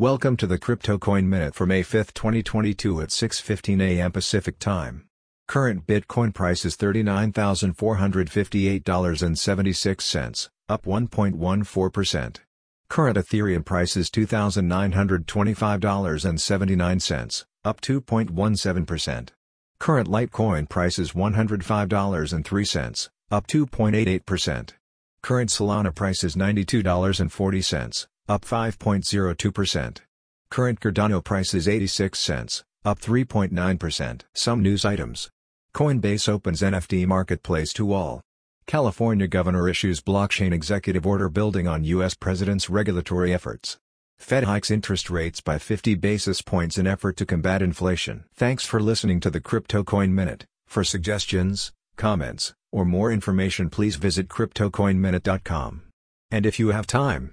Welcome to the Crypto Coin Minute for May 5, 2022 at 6:15 a.m. Pacific Time. Current Bitcoin price is $39,458.76, up 1.14%. Current Ethereum price is $2,925.79, up 2.17%. Current Litecoin price is $105.03, up 2.88%. Current Solana price is $92.40, up 5.02%. Current Cardano price is 86 cents, up 3.9%. Some news items. Coinbase opens NFT marketplace to all. California governor issues blockchain executive order building on U.S. president's regulatory efforts. Fed hikes interest rates by 50 basis points in effort to combat inflation. Thanks for listening to the Crypto Coin Minute. For suggestions, comments, or more information please visit CryptoCoinMinute.com. And if you have time,